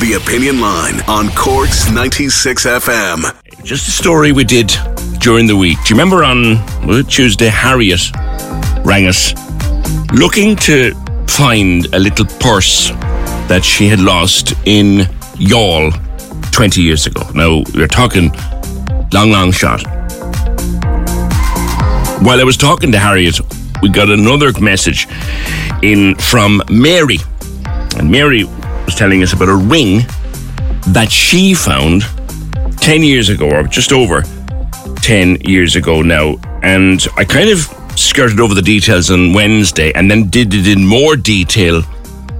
The Opinion Line on Corks 96 FM. Just a story we did during the week. Do you remember on Tuesday, Harriet rang us looking to find a little purse that she had lost in Youghal 20 years ago. Now, we're talking long, long shot. While I was talking to Harriet, we got another message in from Mary. And Mary was telling us about a ring that she found 10 years ago, or just over 10 years ago now. And I kind of skirted over the details on Wednesday and then did it in more detail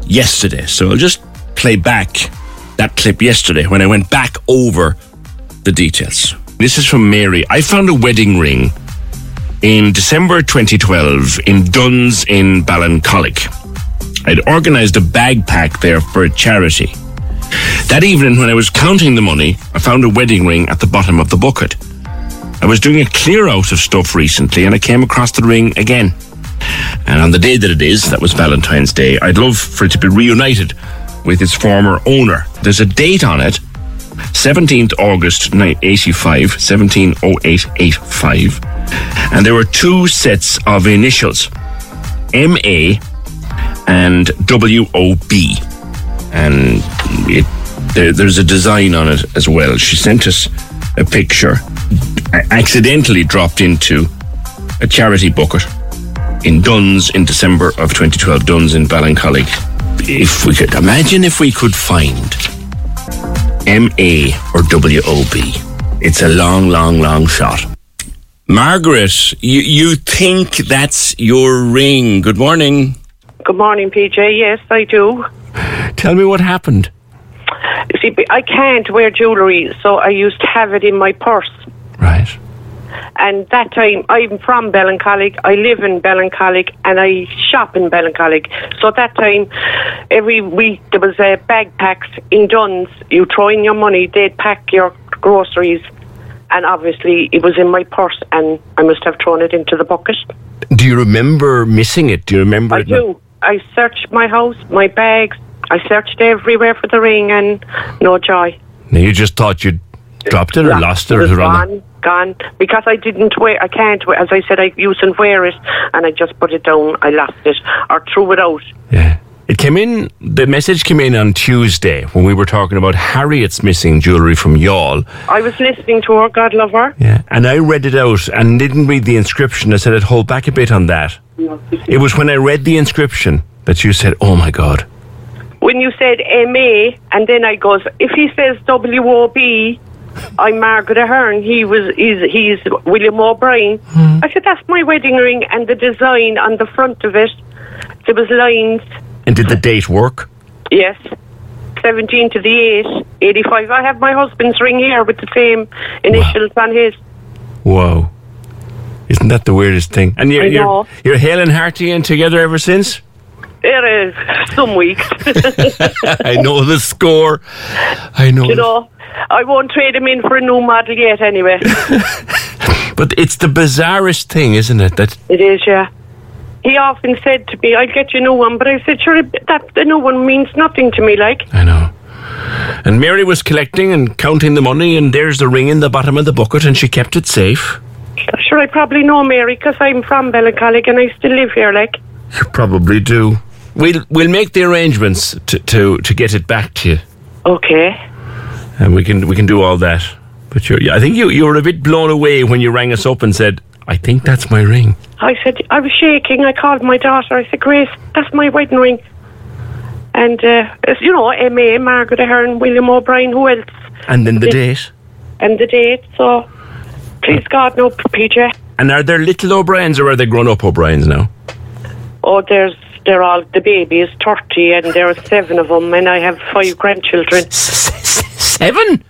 yesterday. So I'll just play back that clip yesterday when I went back over the details. This is from Mary. I found a wedding ring in December 2012 in Dunnes in Ballincollig. I'd organised a bag pack there for a charity. That evening, when I was counting the money, I found a wedding ring at the bottom of the bucket. I was doing a clear out of stuff recently and I came across the ring again. And on the day that it is, that was Valentine's Day, I'd love for it to be reunited with its former owner. There's a date on it 17th August 85, 170885. And there were two sets of initials MA and WOB. And it, there, there's a design on it as well. She sent us a picture. I accidentally dropped into a charity bucket in Dunnes in December of 2012, Dunnes in Ballincollig. If we could imagine if we could find MA or WOB, it's a long, long, long shot. Margaret, you, you think that's your ring. Good morning. Good morning, PJ. Yes, I do. Tell me what happened. See, I can't wear jewellery, so I used to have it in my purse. Right. And that time, I'm from Ballincollig. I live in Ballincollig, and I shop in Ballincollig. So that time, every week there was uh, a bag packs in Dunnes. You throw in your money, they'd pack your groceries, and obviously it was in my purse, and I must have thrown it into the bucket. Do you remember missing it? Do you remember I it? do. I searched my house, my bags. I searched everywhere for the ring, and no joy. No, you just thought you'd dropped it or lost it or was was gone, gone. Because I didn't wear, I can't wear, as I said, I use and wear it, and I just put it down, I lost it, or threw it out. Yeah. It came in, the message came in on Tuesday when we were talking about Harriet's missing jewellery from Youghal. I was listening to her, God love her. Yeah. And I read it out and didn't read the inscription. I said I'd hold back a bit on that. It was when I read the inscription that you said, oh my God. When you said MA, and then I goes, if he says WOB, I'm Margaret Ahern. He was, he's, he's William O'Brien. Hmm. I said, that's my wedding ring, and the design on the front of it, there was lines. And did the date work? Yes. 17 to the 8, 85. I have my husband's ring here with the same initials on his. Whoa. Isn't that the weirdest thing? And you're, I you're, know. you're hale and hearty and together ever since? It is some weeks. I know the score. I know. you know, I won't trade him in for a new model yet anyway. But it's the bizarrest thing, isn't it? That it is, yeah. He often said to me, I'll get you a new one, but I said, sure, that the new one means nothing to me, like. I know. And Mary was collecting and counting the money, and there's the ring in the bottom of the bucket, and she kept it safe. Sure, I probably know Mary, because I'm from Ballincollig and I still live here, like. You probably do. we'll we'll make the arrangements to, to, to get it back to you, Okay. and we can we can do all that. But you're, I think you you were a bit blown away when you rang us up and said, "I think that's my ring." I said, I was shaking. I called my daughter. I said, Grace, that's my wedding ring. And, uh, you know, M.A., Margaret Ahern, William O'Brien, who else? And then the date. And the date. So, please God, no, PJ. And are there little O'Briens or are they grown up O'Briens now? Oh, there's, they're all, the baby is 30 and there are seven of them and I have five grandchildren. Seven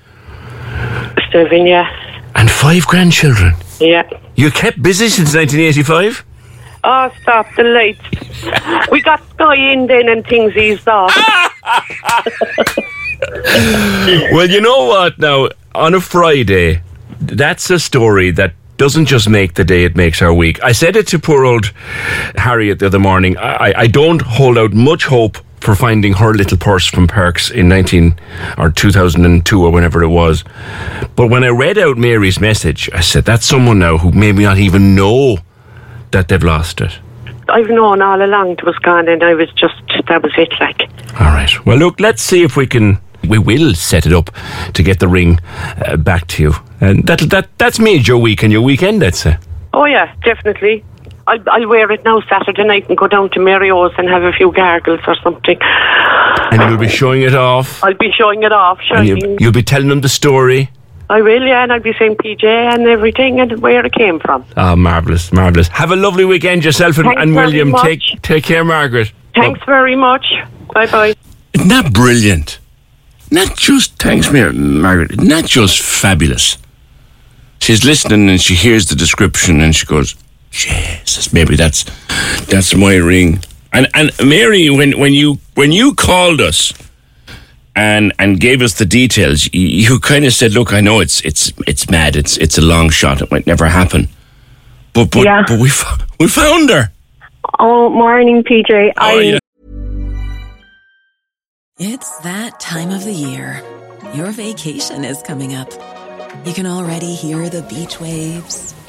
Seven, yeah. and five grandchildren. Yeah. You kept busy since 1985. Oh, stop the lights. we got Sky in then and things eased off. Well, you know what? Now on a Friday, that's a story that doesn't just make the day; it makes our week. I said it to poor old Harriet the other morning. I, I- I don't hold out much hope for finding her little purse from Perks in 19 or 2002 or whenever it was. But when I read out Mary's message, I said, that's someone now who maybe not even know that they've lost it. I've known all along it was gone and I was just, that was it, like. All right. Well, look, let's see if we can. We will set it up to get the ring uh, back to you, and that that that's made your week and your weekend. I'd say. Oh, yeah, definitely. I'll, I'll wear it now Saturday night and go down to Mary O's and have a few gargles or something. And you'll be showing it off, I'll be showing it off, and showing. you, you'll be telling them the story. I will, yeah, and I'll be saying PJ and everything and where it came from. Ah, marvelous, marvelous. Have a lovely weekend yourself and, and William. much. Take take care, Margaret. Thanks very much. Bye bye. Isn't that brilliant? Not just thanks, Mar- Margaret. Not just fabulous. She's listening and she hears the description and she goes, "Jesus, maybe that's that's my ring." And and Mary, when when you when you called us and and gave us the details, you, you kind of said, "Look, I know it's it's it's mad. It's it's a long shot. It might never happen." But but Yeah. but we fo- we found her. Oh, morning, PJ. Oh, I yeah. It's that time of the year. Your vacation is coming up. You can already hear the beach waves,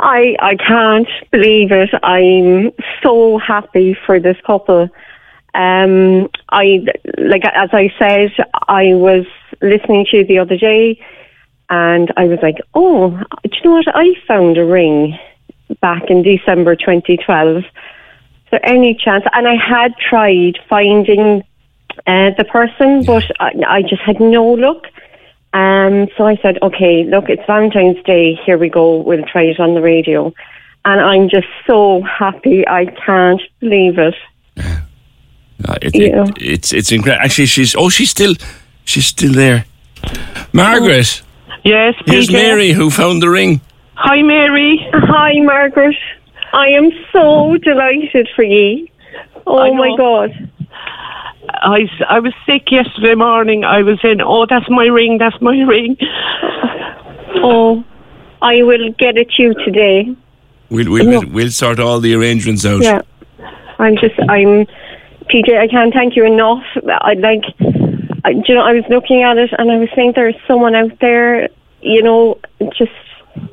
I I can't believe it. I'm so happy for this couple. Um, I like as I said, I was listening to you the other day, and I was like, oh, do you know what? I found a ring back in December 2012. Is there any chance? And I had tried finding uh, the person, but I, I just had no luck. Um, so I said, okay, look, it's Valentine's Day. Here we go. We'll try it on the radio. And I'm just so happy. I can't believe it. Uh, it, Yeah. it, it's it's incredible. Actually, she's oh, she's still she's still there. Margaret, Yes, here's PJ. Mary who found the ring. Hi, Mary. Hi, Margaret. I am so delighted for you. Oh my. God. I, s- I was sick yesterday morning. I was in, oh, that's my ring, that's my ring. Oh, I will get it to you today. We'll we'll, we'll, we'll sort all the arrangements out. Yeah. I'm just, I'm, PJ, I can't thank you enough. I like, I, do you know, I was looking at it and I was saying there's someone out there, you know, just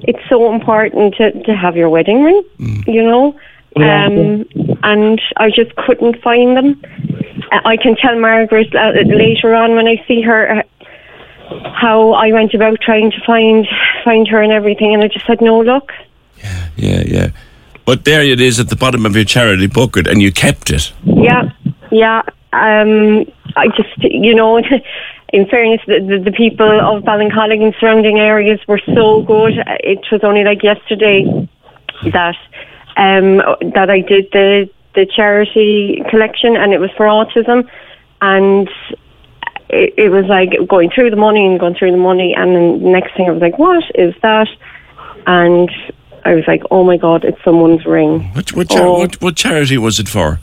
it's so important to, to have your wedding ring, mm. you know. Um, and I just couldn't find them. Uh, I can tell Margaret uh, later on when I see her uh, how I went about trying to find find her and everything, and I just had no luck. Yeah, yeah. Yeah. But there it is at the bottom of your charity bucket, and you kept it. Yeah, yeah. Um, I just, you know, in fairness, the, the, the people of Ballincollig and surrounding areas were so good. It was only like yesterday that um, that I did the the charity collection, and it was for autism, and it, it was like going through the money and going through the money, and then the next thing I was like, what is that? And I was like, oh my god, it's someone's ring. What, what, char- Oh. what, what charity was it for?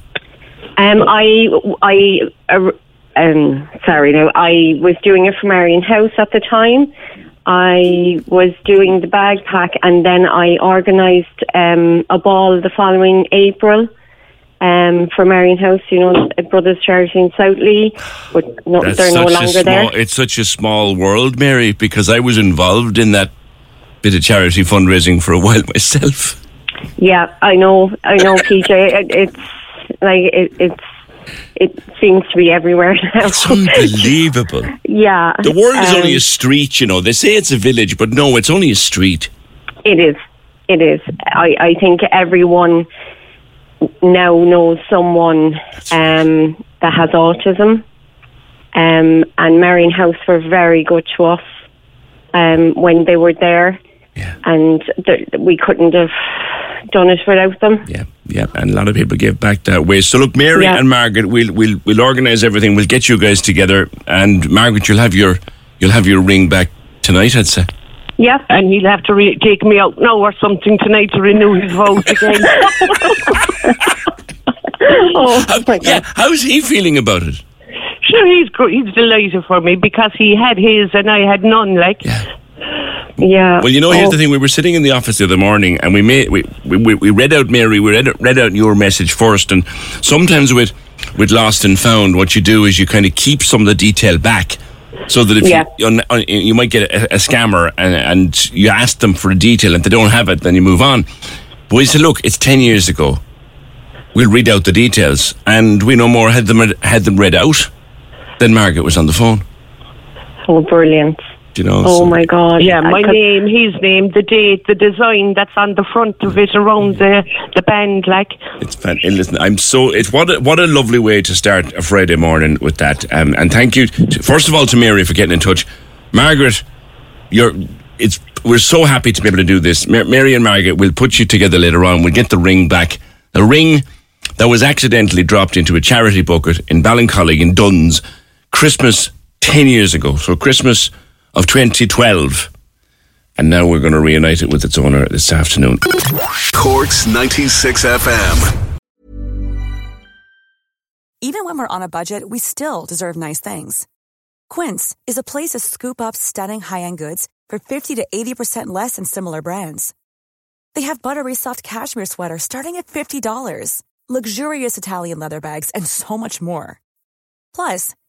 Um, I, I, uh, um, sorry, no, I was doing it for Marion House at the time. I was doing the bag pack, and then I organised um, a ball the following April um, for Marion House. You know, Brothers Charity in Southleigh, but no, they're no longer small, there. It's such a small world, Mary, because I was involved in that bit of charity fundraising for a while myself. Yeah, I know, I know, PJ. It, it's like it, it's. It seems to be everywhere now. It's unbelievable. yeah, The world is um, only a street, you know. They say it's a village, but no, it's only a street. It is. It is. I, I think everyone now knows someone um, that has autism. Um, and Marion House were very good to us um, when they were there. Yeah. And th- we couldn't have done it without them. Yeah, yeah, and a lot of people give back that way. So look, Mary Yeah. and Margaret, we'll we'll we'll organise everything. We'll get you guys together, and Margaret, you'll have your you'll have your ring back tonight. I'd say. Yeah, and he'll have to re- take me out now or something tonight to renew his vote again. Oh, my Yeah, how's he feeling about it? sure, he's he's delighted for me because he had his and I had none. Like, Yeah. Well, you know, here's Oh, the thing. We were sitting in the office the other morning, and we made we we, we- read out Mary. We read, out- read out your message first, and sometimes with with lost and found, what you do is you kind of keep some of the detail back. So that if Yeah. you, you might get a, a scammer and, and you ask them for a detail and they don't have it, then you move on. But we said, look, it's ten years ago. We'll read out the details, and we no more had them had them read out. than Margaret was on the phone. oh, brilliant. Do You know. Oh, so- my God. yeah, my could- name, his name, the date, the design that's on the front of it around the the band. Like, It's fan- and listen, I'm so it's what a, what a lovely way to start a Friday morning with that. Um, and thank you, to, first of all, to Mary for getting in touch. Margaret, you're it's we're so happy to be able to do this. Mar- Mary and Margaret will put you together later on. We'll get the ring back. The ring that was accidentally dropped into a charity bucket in Ballincollig in Dunnes, Christmas ten years ago. So Christmas of 2012. And now we're going to reunite it with its owner this afternoon. Corks 96 FM. Even when we're on a budget, we still deserve nice things. Quince is a place to scoop up stunning high-end goods for 50 to 80% less than similar brands. They have buttery soft cashmere sweaters starting at $50, luxurious Italian leather bags, and so much more. Plus,